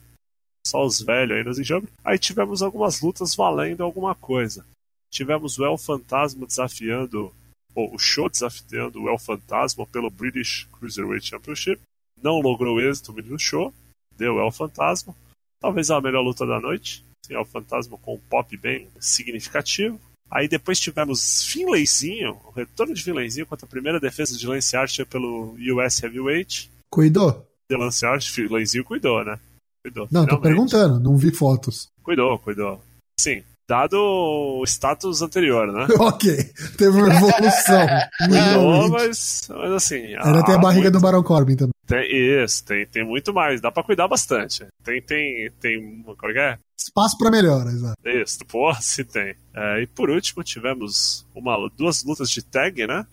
S1: Só os velhos aí nos enjambres. Aí tivemos algumas lutas valendo alguma coisa. Tivemos o El Fantasma desafiando, ou o Show desafiando o El Fantasma pelo British Cruiserweight Championship. Não logrou êxito o menino Show, deu o El Fantasma. Talvez a melhor luta da noite. Sim, El Fantasma com um pop bem significativo. Aí depois tivemos Finlayzinho, o retorno de Finlayzinho contra a primeira defesa de Lance Archer pelo US Heavyweight.
S4: Cuidou?
S1: De Lance Archer, Finlayzinho cuidou, né? Cuidou.
S4: Não, tô
S1: finalmente.
S4: perguntando, não vi fotos.
S1: Cuidou, cuidou. Sim, dado o status anterior, né?
S4: ok, teve uma evolução. Realmente.
S1: mas, mas assim.
S4: Ainda tem a barriga
S1: muito-
S4: do Baron Corbin também.
S1: Tem, isso, tem, tem muito mais. Dá pra cuidar bastante. Tem, tem, tem. Qual que é?
S4: Espaço pra melhora, exato.
S1: Isso, porra, se tem. É, e por último, tivemos uma, duas lutas de tag, né?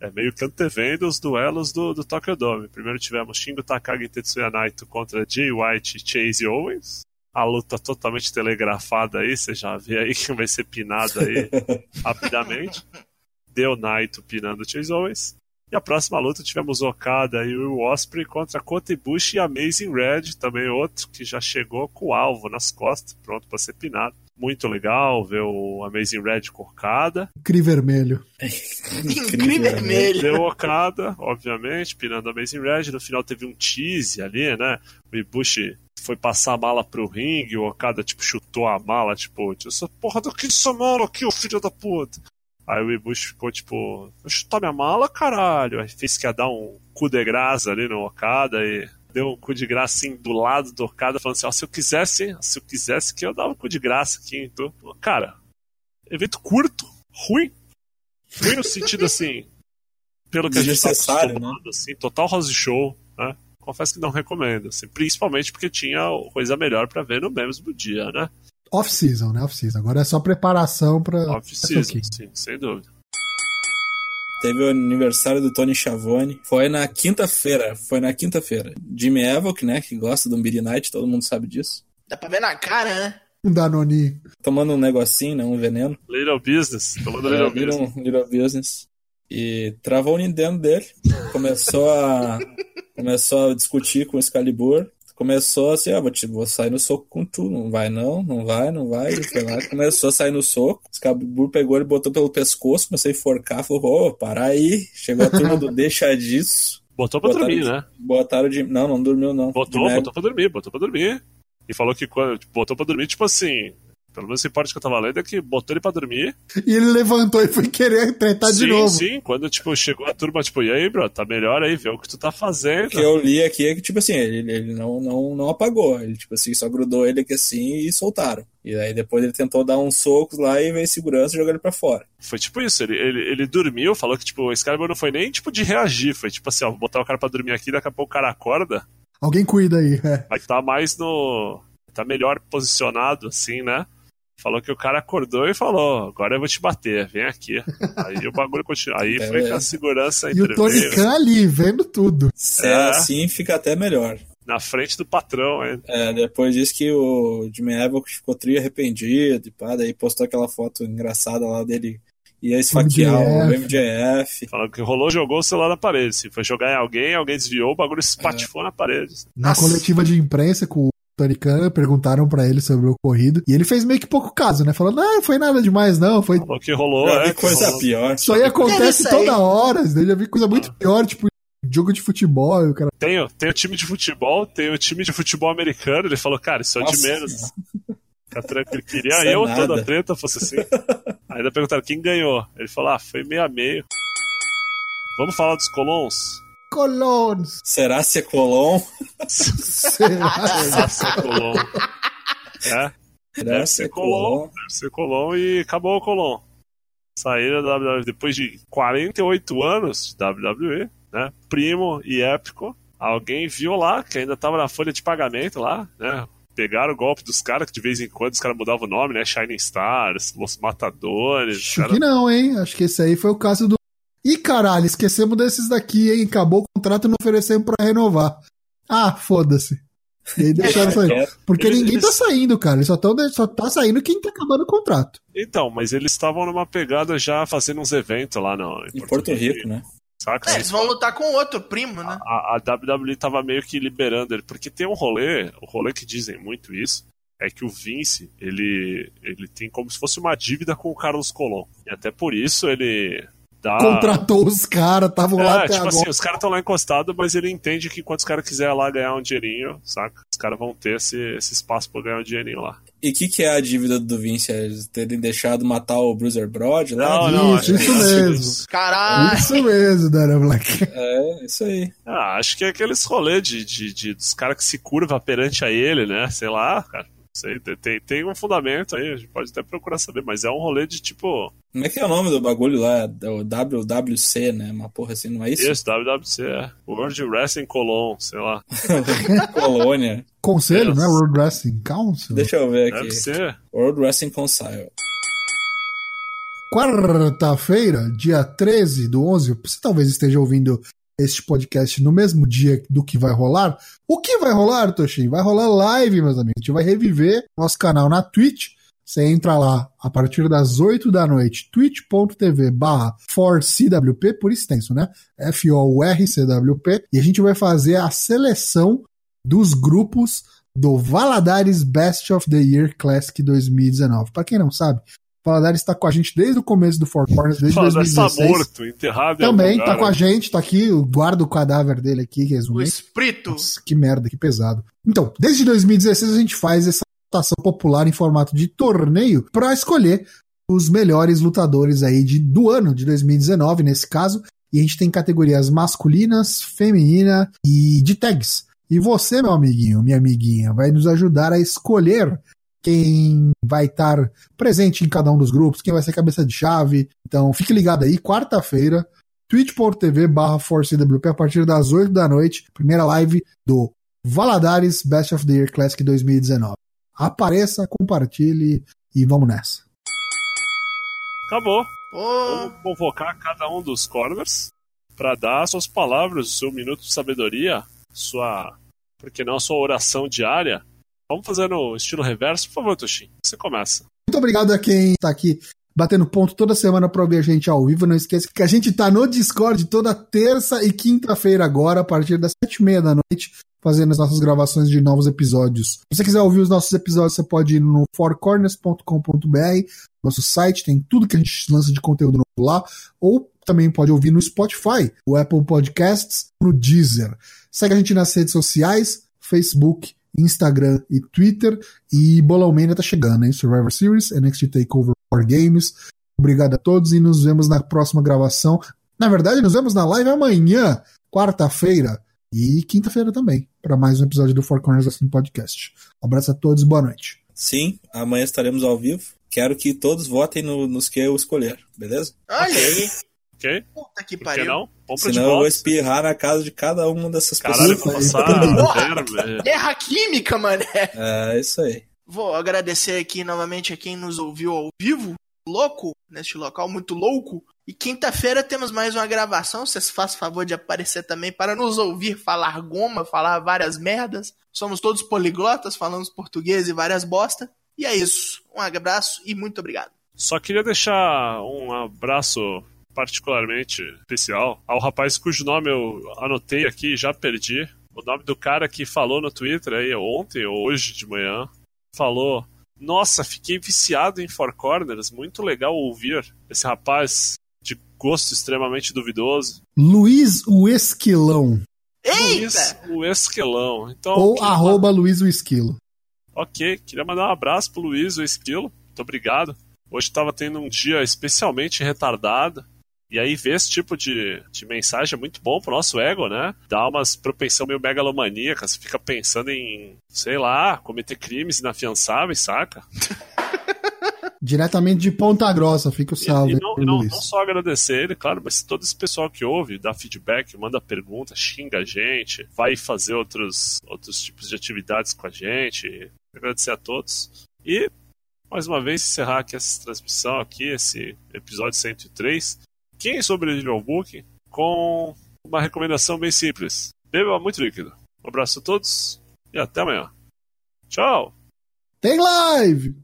S1: É meio que antevendo os duelos do, do Tokyo Dome. Primeiro tivemos Shingo Takagi e Tetsuya Naito contra Jay White e Chase Owens. A luta totalmente telegrafada aí, você já vê aí que vai ser pinado aí rapidamente. Deu Naito pinando Chase Owens. E a próxima luta tivemos Okada e o Osprey contra Kota Ibushi e Amazing Red, também outro que já chegou com o alvo nas costas, pronto para ser pinado. Muito legal ver o Amazing Red com Okada.
S4: Cri vermelho.
S2: Incrível vermelho.
S1: Deu Okada, obviamente, pinando a Amazing Red. No final teve um tease ali, né? O Ibushi foi passar a mala pro ringue, o Okada, tipo, chutou a mala, tipo, essa porra daqui dessa mala aqui, ô filho da puta. Aí o Ibushi ficou tipo, vou chutar minha mala, caralho. Aí fez que ia dar um cu de graça ali no Okada e deu um cu de graça assim do lado do falando assim: ó, se eu quisesse, se eu quisesse que eu dava um cu de graça aqui. Então, cara, evento curto, ruim. Ruim no sentido assim, pelo que a gente tá
S3: Desnecessário,
S1: acostumado, assim, total house show, né? Confesso que não recomendo, assim, principalmente porque tinha coisa melhor pra ver no mesmo dia, né?
S4: Off-season, né? Off-season. Agora é só preparação pra.
S1: Off-season, sim, sem dúvida.
S3: Teve o aniversário do Tony Schiavone. Foi na quinta-feira. Foi na quinta-feira. Jimmy Evoque, né? Que gosta do Beer Night, todo mundo sabe disso.
S2: Dá pra ver na cara, né?
S4: Um Danone.
S3: Tomando um negocinho, né? Um veneno.
S1: Little Business, falando
S3: É,
S1: Little Business.
S3: um Little Business. E travou o Nintendo dele. Começou a. começou a discutir com o Excalibur. Começou assim, ah, vou, te, vou sair no soco com tu. Não vai, não, não vai, não vai. Ele foi lá, começou a sair no soco. O Excalibur pegou ele, botou pelo pescoço, começou a enforcar, falou, ô, para aí. Chegou a turma do deixa disso.
S1: Botou pra
S3: Botaram
S1: dormir, né?
S3: Botaram de. Não, não dormiu, não.
S1: Botou, botou pra dormir, botou pra dormir. E falou que quando botou pra dormir, tipo assim, pelo menos esse parte que eu tava lendo é que botou ele pra dormir.
S4: E ele levantou e foi querer tretar
S1: sim,
S4: de novo.
S1: sim, quando tipo, chegou a turma, tipo, e aí, bro, tá melhor aí, vê o que tu tá fazendo.
S3: O que eu li aqui é que, tipo assim, ele, ele não, não, não apagou. Ele, tipo assim, só grudou ele aqui assim e soltaram. E aí depois ele tentou dar uns socos lá e veio segurança e jogou ele pra fora.
S1: Foi tipo isso, ele, ele, ele dormiu, falou que tipo, o Excalibur não foi nem tipo de reagir, foi tipo assim, ó, vou botar o cara pra dormir aqui, daqui a pouco o cara acorda,
S4: Alguém cuida aí. É.
S1: vai tá mais no. tá melhor posicionado, assim, né? Falou que o cara acordou e falou, agora eu vou te bater, vem aqui. Aí o bagulho continua. Aí foi que a segurança
S4: E o Tony Khan ali, vendo tudo.
S3: Se
S1: É.
S3: é assim, fica até melhor.
S1: na frente do patrão, hein?
S3: É, depois disse que o Jimmy Evoque ficou tri arrependido e pá, daí postou aquela foto engraçada lá dele ia esfaquear o MJF.
S1: Falando que rolou, jogou o celular na parede. Se foi jogar em alguém, alguém desviou, o bagulho espatifou na parede.
S4: Na
S2: Nossa.
S4: coletiva de imprensa com o Tony Khan, perguntaram pra ele sobre o ocorrido. E ele fez meio que pouco caso, né? Falou, não, foi nada demais, não. Foi...
S1: Falou que rolou, é,
S3: coisa
S1: rolou.
S3: pior.
S4: Isso aí acontece
S2: Isso aí.
S4: toda hora. Eu já vi coisa muito pior, tipo, jogo de futebol. O cara...
S1: Tem, o- tem o time de futebol, tem o time de futebol americano. Ele falou, cara, isso é de menos. Fica tranquilo. Queria
S3: é
S1: eu
S3: nada.
S1: toda a treta fosse assim. Ainda perguntaram quem ganhou. Ele falou, ah, foi meio a meio. Vamos falar dos colons?
S4: Colons.
S3: Será ser Colon?
S4: Será?
S1: Será ser Colon? É,
S3: Será
S1: deve ser Colon. Deve ser Colon e acabou o Colon. Saíram da WWE depois de 48 anos de WWE, né? Primo e épico. Alguém viu lá, que ainda tava na folha de pagamento lá, né? Pegaram o golpe dos caras, que de vez em quando os caras mudavam o nome, né? Shining Stars, Los Matadores.
S4: Acho
S1: cara-
S4: que não, hein? Acho que esse aí foi o caso do. Ih, caralho, esquecemos desses daqui, hein? Acabou o contrato e não oferecemos pra renovar. Ah, foda-se. E aí deixaram sair.
S3: É,
S4: Porque
S1: Eles-
S4: ninguém tá saindo, cara. Eles só, tão, só tá saindo quem tá acabando o contrato.
S1: Então, mas eles estavam numa pegada já fazendo uns eventos lá no,
S3: em Porto Rico, né?
S1: Saca?
S2: É, eles vão lutar com outro primo, né?
S1: a, a WWE tava meio que liberando ele, porque tem um rolê, o rolê que dizem muito isso, é que o Vince, ele, ele tem como se fosse uma dívida com o Carlos Colon. E até por isso ele dá.
S4: Contratou os caras, estavam lá
S1: É,
S4: até
S1: tipo
S4: agora.
S1: assim, os caras estão lá encostados, mas ele entende que enquanto os caras quiserem lá ganhar um dinheirinho, saca? Os caras vão ter esse, esse espaço pra ganhar um dinheirinho lá.
S3: E o que, que é a dívida do Vince? É terem deixado matar o Bruiser Brody lá?
S1: Não, não,
S4: Isso,
S1: que
S4: isso
S1: é
S4: mesmo.
S2: Caralho!
S4: Isso mesmo, Dana Black.
S3: É, isso aí.
S1: Ah, acho que é aqueles rolês de, de, de- dos caras que se curva perante a ele, né? Sei lá, cara. Sei, tem- tem, um fundamento aí, a gente pode até procurar saber, mas é um rolê de tipo.
S3: Como é que é o nome do bagulho lá? É o WWC, né? Uma porra assim, não é isso?
S1: Isso, WWC, é. World Wrestling Colon, sei lá.
S3: Colônia.
S4: Conselho,
S1: Yes.
S4: né? World Wrestling Council.
S3: Deixa eu ver
S1: Deve
S3: aqui.
S1: ser.
S3: World Wrestling Council.
S4: Quarta-feira, dia 13 do 11, você talvez esteja ouvindo este podcast no mesmo dia do que vai rolar. O que vai rolar, Toshin? Vai rolar live, meus amigos. A gente vai reviver nosso canal na Twitch. Você entra lá a partir das 8 da noite, twitch.tv barra forcwp, por extenso, né? F-O-R-C-W-P. E a gente vai fazer a seleção dos grupos do Valadares Best of the Year Classic 2019. Para quem não sabe, Valadares está com a gente desde o começo do Four Corners, desde
S1: está
S4: 2016.
S1: morto, enterrado
S4: Também
S1: lugar,
S4: tá com a
S1: né?
S4: gente, tá aqui, guarda o cadáver dele aqui,
S2: O
S4: resumidamente.
S2: espírito.
S4: Nossa, que merda, que pesado. Então, desde 2016 a gente faz essa votação popular em formato de torneio para escolher os melhores lutadores aí de, do ano de 2019, nesse caso. E a gente tem categorias masculinas, feminina e de tags. E você, meu amiguinho, minha amiguinha, vai nos ajudar a escolher quem vai estar presente em cada um dos grupos, quem vai ser cabeça de chave. Então, fique ligado aí, quarta-feira, twitch.tv barra ForceWP a partir das 8 da noite, primeira live do Valadares Best of the Year Classic 2019. Apareça, compartilhe e vamos nessa.
S1: Acabou.
S2: Pô,
S1: Vamos convocar cada um dos corners para dar suas palavras, o seu minuto de sabedoria, sua. Por que não a sua oração diária? Vamos fazer no estilo reverso, por favor, Toshin. Você começa.
S4: Muito obrigado a quem está aqui batendo ponto toda semana para ouvir a gente ao vivo. Não esqueça que a gente tá no Discord toda terça e quinta-feira agora, a partir das sete e meia da noite, fazendo as nossas gravações de novos episódios. Se você quiser ouvir os nossos episódios, você pode ir no fourcorners.com.br, nosso site, tem tudo que a gente lança de conteúdo novo lá, ou também pode ouvir no Spotify, o Apple Podcasts, no Deezer. Segue a gente nas redes sociais, Facebook, Instagram e Twitter. E Bolão Mania tá chegando, hein? Survivor Series, NXT TakeOver War Games. Obrigado a todos e nos vemos na próxima gravação. Na verdade, nos vemos na live amanhã, quarta-feira e quinta-feira também, para mais um episódio do Four Corners Assim Podcast. Um abraço a todos e boa noite.
S3: Sim, amanhã estaremos ao vivo. Quero que todos votem no- nos que eu escolher, beleza?
S2: aí.
S1: Ok?
S2: Puta que
S1: Por que
S2: pariu.
S1: Não? Compra de
S3: Senão eu vou espirrar na casa de cada uma dessas
S1: Caralho,
S3: pessoas.
S1: vou passar verme.
S2: Guerra química, mané.
S3: É isso aí.
S2: Vou agradecer aqui novamente a quem nos ouviu ao vivo, louco, neste local muito louco. E quinta-feira temos mais uma gravação. Vocês façam favor de aparecer também para nos ouvir falar goma, falar várias merdas. Somos todos poliglotas, falamos português e várias bosta. E é isso. Um abraço e muito obrigado.
S1: Só queria deixar um abraço particularmente especial ao rapaz cujo nome eu anotei aqui e já perdi. O nome do cara que falou no Twitter aí ontem ou hoje de manhã. Falou: Nossa, fiquei viciado em Four Corners. Muito legal ouvir esse rapaz de gosto extremamente duvidoso.
S4: Luiz o Esquilão,
S1: Luiz, o Esquelão. Então,
S4: ou
S1: que-
S4: arroba Luiz o Esquilo.
S1: Ok, queria mandar um abraço pro Luiz, o Esquilo. Muito obrigado. Hoje estava tendo um dia especialmente retardado. E aí ver esse tipo de, de mensagem é muito bom pro nosso ego, né? Dá umas propensão meio megalomaníaca, você fica pensando em, sei lá, cometer crimes inafiançáveis, saca?
S4: Diretamente de Ponta Grossa, fica o salve.
S1: E, e não, não, não, só agradecer ele, claro, mas todo esse pessoal que ouve, dá feedback, manda pergunta, xinga a gente, vai fazer outros, outros tipos de atividades com a gente. Agradecer a todos. E, mais uma vez, encerrar aqui essa transmissão, aqui, esse episódio 103. Quem sobrevive ao book com uma recomendação bem simples. Beba muito líquido. Um abraço a todos e até amanhã. Tchau!
S4: Tem live!